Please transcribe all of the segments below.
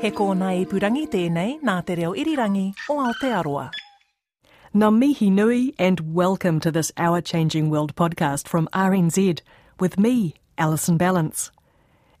He kōna i purangi tēnei nā te reo irirangi o Aotearoa. Ngā mihi nui and welcome to this Our Changing World podcast from RNZ with me, Alison Ballance.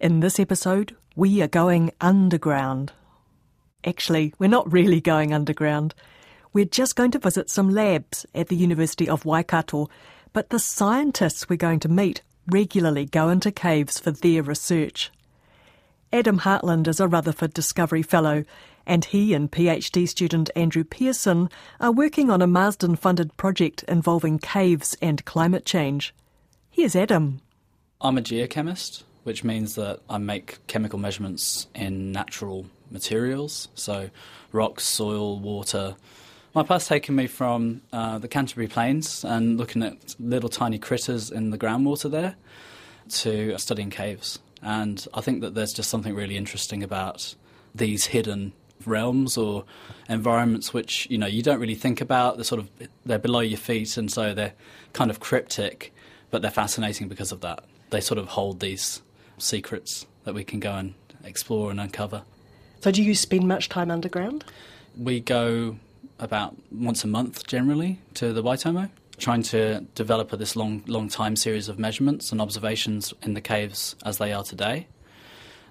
In this episode, we are going underground. Actually, we're not really going underground. We're just going to visit some labs at the University of Waikato, but the scientists we're going to meet regularly go into caves for their research. Adam Hartland is a Rutherford Discovery Fellow, and he and PhD student Andrew Pearson are working on a Marsden funded project involving caves and climate change. Here's Adam. I'm a geochemist, which means that I make chemical measurements in natural materials, so rocks, soil, water. My path's taken me from uh, the Canterbury Plains and looking at little tiny critters in the groundwater there to studying caves. And I think that there's just something really interesting about these hidden realms or environments which you know you don't really think about. They're sort of they're below your feet, and so they're kind of cryptic, but they're fascinating because of that. They sort of hold these secrets that we can go and explore and uncover. So, do you spend much time underground? We go about once a month generally to the Waitomo trying to develop this long, long time series of measurements and observations in the caves as they are today.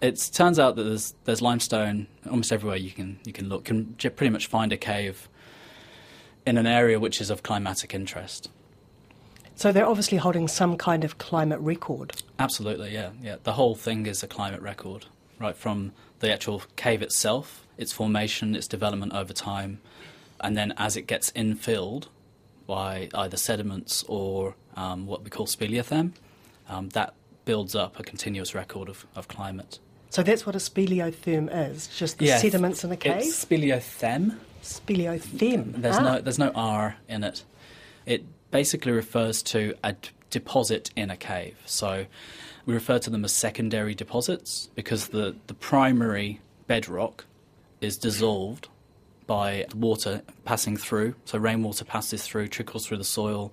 It turns out that there's, there's limestone almost everywhere you can you can look. Can pretty much find a cave in an area which is of climatic interest. So they're obviously holding some kind of climate record. Absolutely, yeah, yeah. The whole thing is a climate record, right from the actual cave itself, its formation, its development over time, and then as it gets infilled by either sediments or um, what we call speleothem. Um, that builds up a continuous record of, of climate. So that's what a speleothem is, just the sediments in a cave? It's speleothem. Speleothem. There's, ah. no, there's no R in it. It basically refers to a d- deposit in a cave. So we refer to them as secondary deposits because the, the primary bedrock is dissolved by water passing through. So rainwater passes through, trickles through the soil,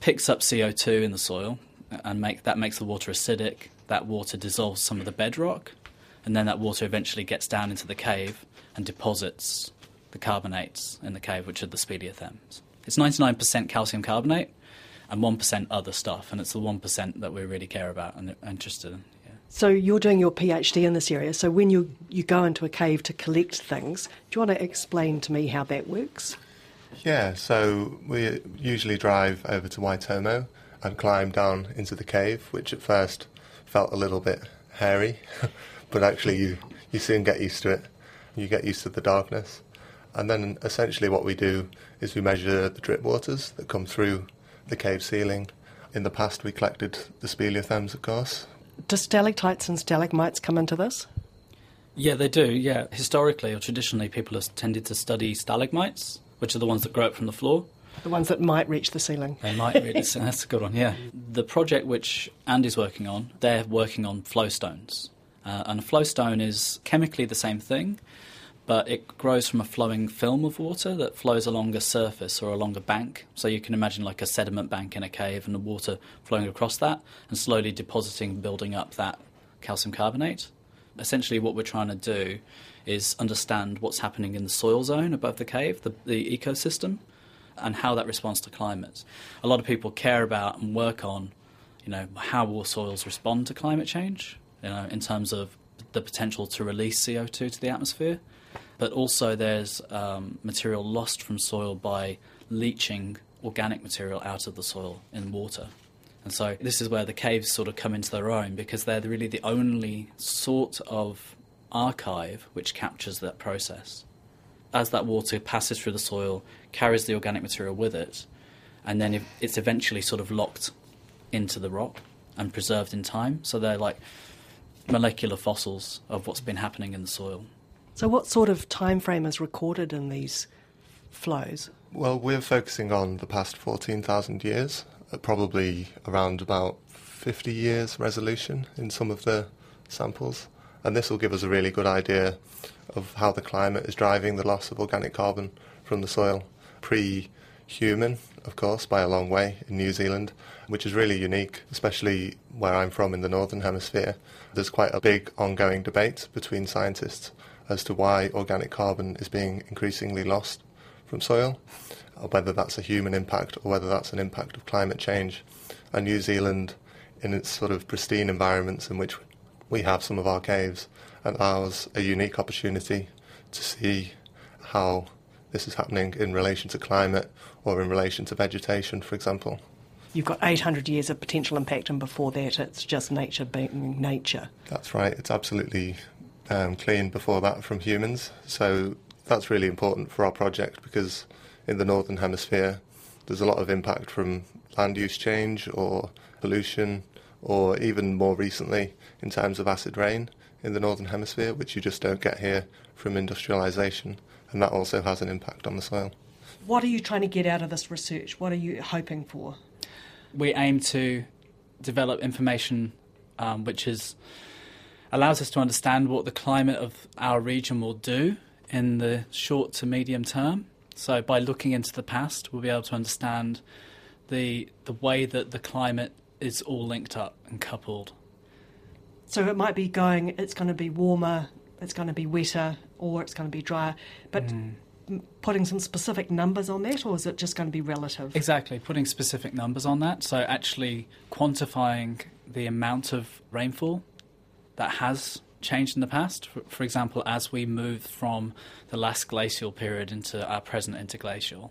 picks up CO2 in the soil, and make, that makes the water acidic. That water dissolves some of the bedrock, and then that water eventually gets down into the cave and deposits the carbonates in the cave, which are the speleothems. It's 99% calcium carbonate and 1% other stuff, and it's the 1% that we really care about and are interested in. So you're doing your PhD in this area. So when you you go into a cave to collect things, do you want to explain to me how that works? Yeah. So we usually drive over to Waitomo and climb down into the cave, which at first felt a little bit hairy, but actually you you soon get used to it. You get used to the darkness, and then essentially what we do is we measure the drip waters that come through the cave ceiling. In the past, we collected the speleothems, of course, do stalactites and stalagmites come into this? Yeah, they do. Yeah, historically or traditionally, people have tended to study stalagmites, which are the ones that grow up from the floor. The ones that might reach the ceiling. They might reach. that's a good one. Yeah, the project which Andy's working on, they're working on flowstones, uh, and a flowstone is chemically the same thing, but it grows from a flowing film of water that flows along a surface or along a bank. So you can imagine like a sediment bank in a cave and the water flowing across that and slowly depositing, building up that calcium carbonate. Essentially, what we're trying to do is understand what's happening in the soil zone above the cave, the, the ecosystem, and how that responds to climate. A lot of people care about and work on, you know, how will soils respond to climate change, you know, in terms of the potential to release CO2 to the atmosphere but also there's um, material lost from soil by leaching organic material out of the soil in water. And so this is where the caves sort of come into their own because they're really the only sort of archive which captures that process. As that water passes through the soil, carries the organic material with it, and then it's eventually sort of locked into the rock and preserved in time. So they're like molecular fossils of what's been happening in the soil. So, what sort of time frame is recorded in these flows? Well, we're focusing on the past 14,000 years, uh, probably around about 50 years resolution in some of the samples. And this will give us a really good idea of how the climate is driving the loss of organic carbon from the soil. Pre human, of course, by a long way in New Zealand, which is really unique, especially where I'm from in the Northern Hemisphere. There's quite a big ongoing debate between scientists as to why organic carbon is being increasingly lost from soil, whether that's a human impact or whether that's an impact of climate change. And New Zealand, in its sort of pristine environments in which we have some of our caves, allows a unique opportunity to see how this is happening in relation to climate or in relation to vegetation, for example. You've got 800 years of potential impact, and before that, it's just nature being nature. That's right. It's absolutely um, clean before that from humans. So that's really important for our project because in the Northern Hemisphere, there's a lot of impact from land use change or pollution, or even more recently in terms of acid rain in the Northern Hemisphere, which you just don't get here from industrialisation. And that also has an impact on the soil. What are you trying to get out of this research? What are you hoping for? We aim to develop information um, which is allows us to understand what the climate of our region will do in the short to medium term. So by looking into the past, we'll be able to understand the the way that the climate is all linked up and coupled. So it might be going. It's going to be warmer. It's going to be wetter, or it's going to be drier. But mm. putting some specific numbers on that, or is it just going to be relative? Exactly, putting specific numbers on that. So actually quantifying the amount of rainfall that has changed in the past. For, for, example, as we move from the last glacial period into our present interglacial,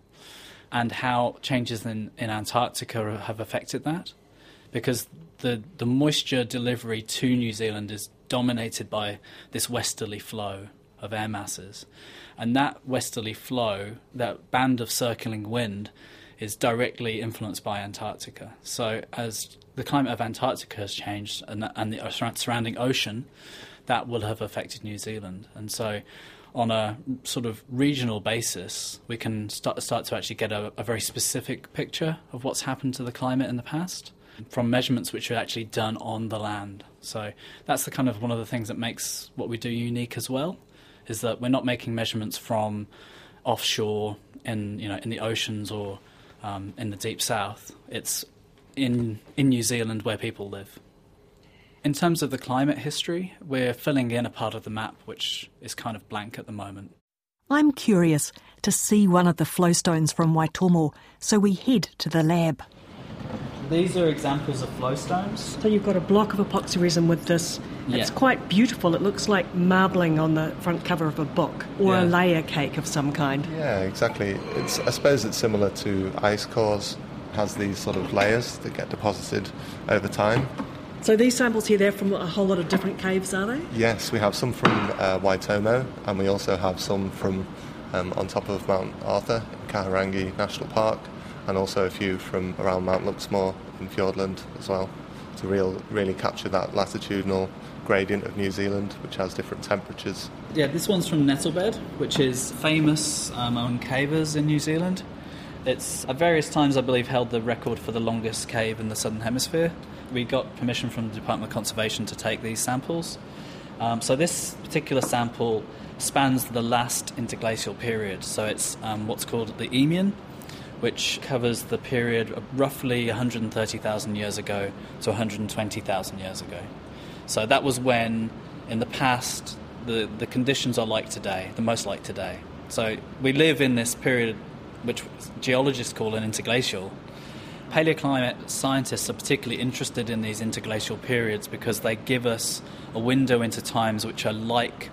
and how changes in, in Antarctica have affected that. Because the, the moisture delivery to New Zealand is dominated by this westerly flow of air masses. And that westerly flow, that band of circling wind, is directly influenced by Antarctica. So, as the climate of Antarctica has changed and, and the surrounding ocean, that will have affected New Zealand. And so, on a sort of regional basis, we can start, start to actually get a, a very specific picture of what's happened to the climate in the past from measurements which are actually done on the land. So that's the kind of one of the things that makes what we do unique as well, is that we're not making measurements from offshore in you know in the oceans or um, in the deep south. It's in in New Zealand where people live. In terms of the climate history, we're filling in a part of the map which is kind of blank at the moment. I'm curious to see one of the flowstones from Waitomo, so we head to the lab. These are examples of flowstones. So you've got a block of epoxy resin with this. Yeah. It's quite beautiful. It looks like marbling on the front cover of a book or yeah. a layer cake of some kind. Yeah, exactly. It's I suppose it's similar to ice cores. It has these sort of layers that get deposited over time. So these samples here, they're from a whole lot of different caves, are they? Yes, we have some from uh, Waitomo, and we also have some from um, on top of Mount Arthur in Kahurangi National Park, and also a few from around Mount Luxmore in Fiordland as well, to real, really capture that latitudinal gradient of New Zealand, which has different temperatures. Yeah, this one's from Nettlebed, which is famous um, among cavers in New Zealand. It's at various times, I believe, held the record for the longest cave in the southern hemisphere we got permission from the Department of Conservation to take these samples. Um, so this particular sample spans the last interglacial period. So it's um, what's called the Eemian, which covers the period roughly 130,000 years ago to 120,000 years ago. So that was when, in the past, the, the conditions are like today, the most like today. So we live in this period which geologists call an interglacial, Paleoclimate scientists are particularly interested in these interglacial periods because they give us a window into times which are like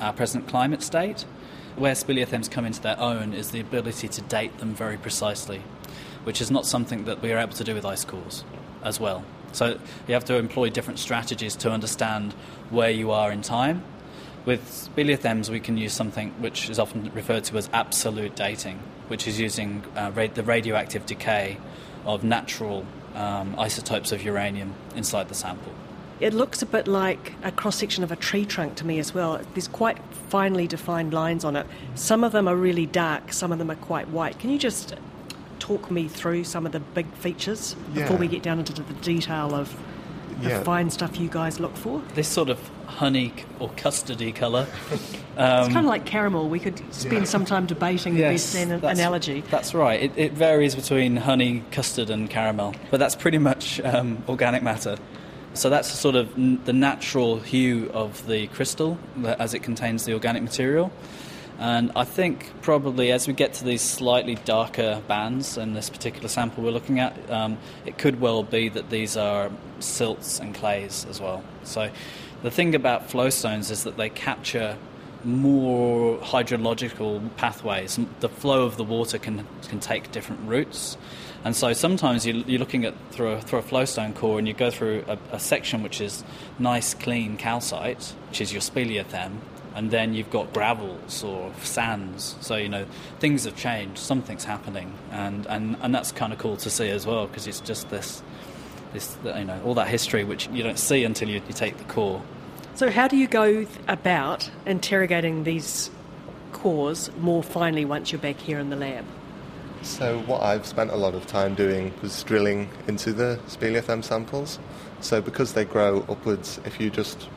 our present climate state. Where speleothems come into their own is the ability to date them very precisely, which is not something that we are able to do with ice cores as well. So you have to employ different strategies to understand where you are in time. With speleothems, we can use something which is often referred to as absolute dating, which is using uh, ra- the radioactive decay of natural um, isotopes of uranium inside the sample. It looks a bit like a cross section of a tree trunk to me as well. There's quite finely defined lines on it. Some of them are really dark, some of them are quite white. Can you just talk me through some of the big features before yeah. we get down into the detail of the Yeah. fine stuff you guys look for? This sort of honey or custardy colour. it's kind of like caramel. We could spend some time debating the best an- that's- analogy. That's right. It, it varies between honey, custard, and caramel, but that's pretty much um, organic matter. So that's sort of the natural hue of the crystal as it contains the organic material. And I think probably as we get to these slightly darker bands in this particular sample we're looking at, um, it could well be that these are silts and clays as well. So the thing about flowstones is that they capture more hydrological pathways. The flow of the water can, can take different routes. And so sometimes you, you're looking at through a, through a flowstone core and you go through a, a section which is nice, clean calcite, which is your speleothem, and then you've got gravels or sands. So, you know, things have changed, something's happening, and, and, and that's kind of cool to see as well because it's just this, this, you know, all that history which you don't see until you, you take the core. So, how do you go about interrogating these cores more finely once you're back here in the lab? So what I've spent a lot of time doing was drilling into the speleothem samples. So because they grow upwards, if you just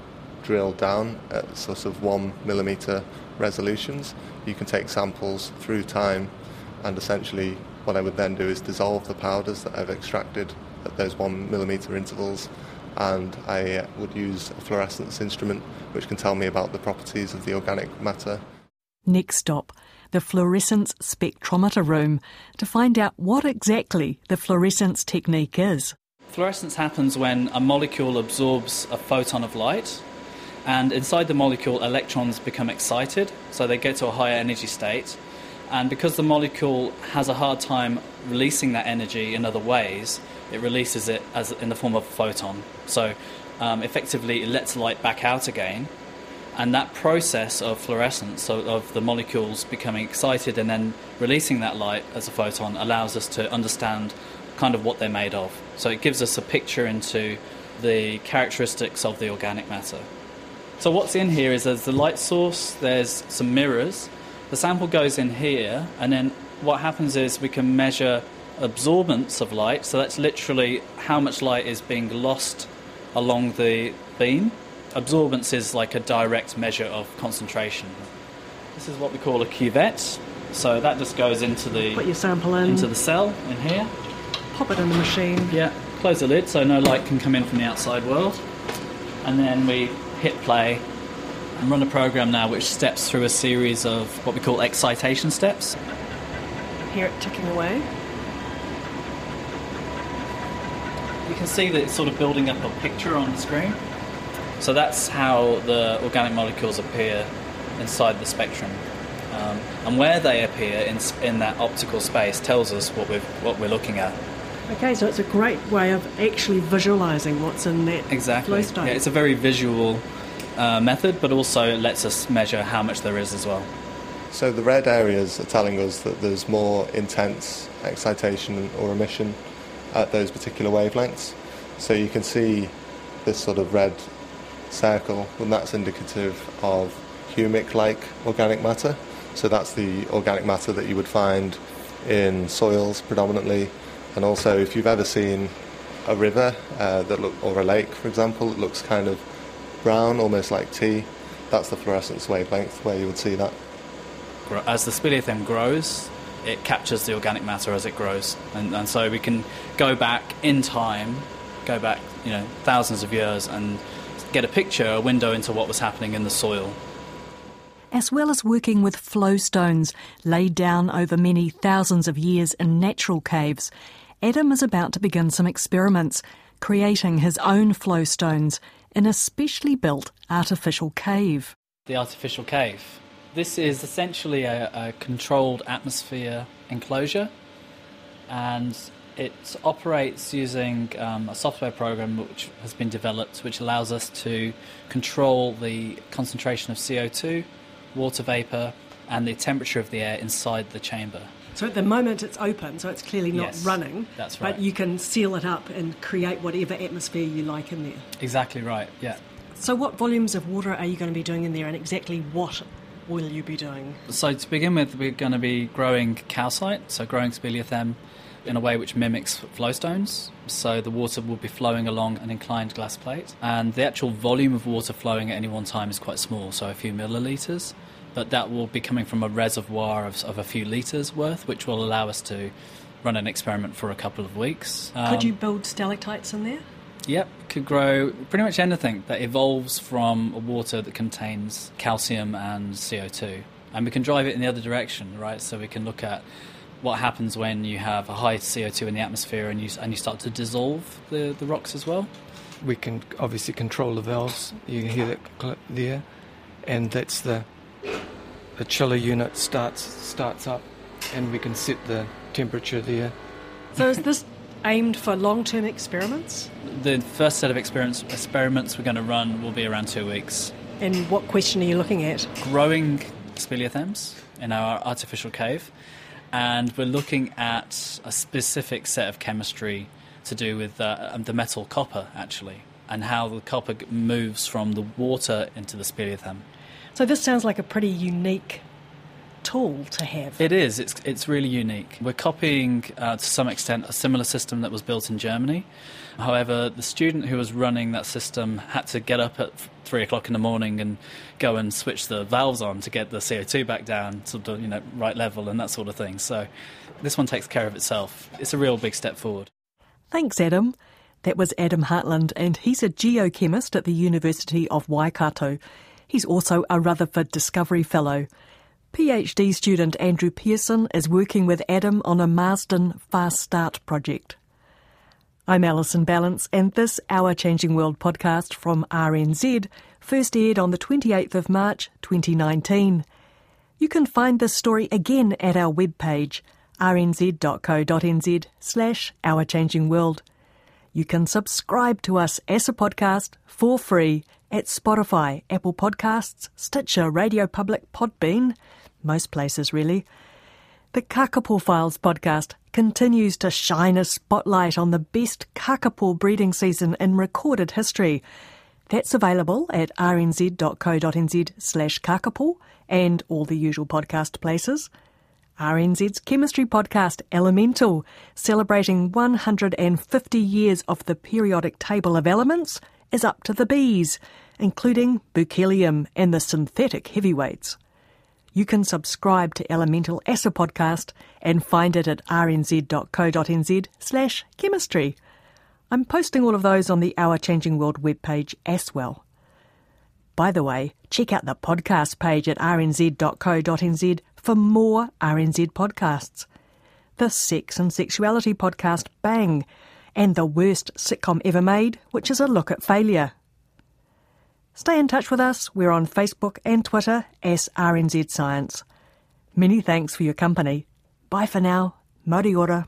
drill down at sort of one millimeter resolutions, you can take samples through time, and essentially what I would then do is dissolve the powders that I've extracted at those one millimeter intervals, and I would use a fluorescence instrument which can tell me about the properties of the organic matter. Next stop, the fluorescence spectrometer room, to find out what exactly the fluorescence technique is. Fluorescence happens when a molecule absorbs a photon of light, and inside the molecule, electrons become excited, so they get to a higher energy state. And because the molecule has a hard time releasing that energy in other ways, it releases it as in the form of a photon. So um, effectively, it lets light back out again. And that process of fluorescence, so of the molecules becoming excited and then releasing that light as a photon, allows us to understand kind of what they're made of. So it gives us a picture into the characteristics of the organic matter. So what's in here is there's the light source, there's some mirrors. The sample goes in here, and then what happens is we can measure absorbance of light. So that's literally how much light is being lost along the beam. Absorbance is like a direct measure of concentration. This is what we call a cuvette. So that just goes into the Put your sample in, into the cell in here. pop it in the machine. Yeah, close the lid so no light can come in from the outside world. And then we hit play and run a program now which steps through a series of what we call excitation steps. Hear it ticking away. You can see that it's sort of building up a picture on the screen. So that's how the organic molecules appear inside the spectrum. Um, and where they appear in, in that optical space tells us what we're, what we're looking at. Okay, so it's a great way of actually visualising what's in that Exactly. flowstone. Yeah, it's a very visual uh, method, but also it lets us measure how much there is as well. So the red areas are telling us that there's more intense excitation or emission at those particular wavelengths. So you can see this sort of red circle, and that's indicative of humic-like organic matter. So that's the organic matter that you would find in soils predominantly, and also if you've ever seen a river uh, that look, or a lake, for example, it looks kind of brown, almost like tea. That's the fluorescence wavelength where you would see that. As the speleothem grows, it captures the organic matter as it grows, and, and so we can go back in time, go back you know thousands of years, and get a picture, a window into what was happening in the soil. As well as working with flowstones laid down over many thousands of years in natural caves, Adam is about to begin some experiments, creating his own flowstones in a specially built artificial cave. The artificial cave. This is essentially a, a controlled atmosphere enclosure, and it operates using um, a software program which has been developed, which allows us to control the concentration of CO2, water vapor, and the temperature of the air inside the chamber. So at the moment it's open, so it's clearly not Yes, running. that's right. But you can seal it up and create whatever atmosphere you like in there. Exactly right. Yeah. So what volumes of water are you going to be doing in there and exactly what will you be doing? So to begin with, we're going to be growing calcite, so growing speleothem, in a way which mimics flowstones. So the water will be flowing along an inclined glass plate, and the actual volume of water flowing at any one time is quite small, so a few millilitres. But that will be coming from a reservoir of, of a few litres worth, which will allow us to run an experiment for a couple of weeks. Could you Um, build stalactites in there? Yep, could grow pretty much anything that evolves from a water that contains calcium and CO2. And we can drive it in the other direction, right? So we can look at what happens when you have a high CO2 in the atmosphere and you, and you start to dissolve the, the rocks as well. We can obviously control the valves. You can hear that clip there, and that's the the chiller unit starts starts up, and we can set the temperature there. So is this aimed for long-term experiments? The first set of experiments, experiments we're going to run will be around two weeks. And what question are you looking at? growing speleothems in our artificial cave, and we're looking at a specific set of chemistry to do with uh, um, the metal copper, actually, and how the copper moves from the water into the speleothem. So this sounds like a pretty unique tool to have. It is. It's it's really unique. We're copying uh, to some extent a similar system that was built in Germany. However, the student who was running that system had to get up at three o'clock in the morning and go and switch the valves on to get the CO2 back down to the you know right level and that sort of thing. So this one takes care of itself. It's a real big step forward. Thanks, Adam. That was Adam Hartland, and he's a geochemist at the University of Waikato. He's also a Rutherford Discovery Fellow. PhD student Andrew Pearson is working with Adam on a Marsden Fast Start project. I'm Alison Ballance, and this Our Changing World podcast from RNZ first aired on the 28th of March 2019. You can find this story again at our webpage, rnz.co.nz slash Our Changing World. You can subscribe to us as a podcast for free at Spotify, Apple Podcasts, Stitcher, Radio Public, Podbean, most places really. The Kakapo Files podcast continues to shine a spotlight on the best kakapo breeding season in recorded history. That's available at rnz.co.nz slash kakapo and all the usual podcast places. RNZ's chemistry podcast Elemental, celebrating 150 years of the periodic table of elements, is up to the bees, including berkelium and the synthetic heavyweights. You can subscribe to Elemental as a podcast and find it at rnz.co.nz slash chemistry. I'm posting all of those on the Our Changing World webpage as well. By the way, check out the podcast page at rnz.co.nz for more RNZ podcasts. The Sex and Sexuality podcast Bang, and the worst sitcom ever made, which is a look at failure. Stay in touch with us. We're on Facebook and Twitter as RNZ Science. Many thanks for your company. Bye for now. Mauri ora.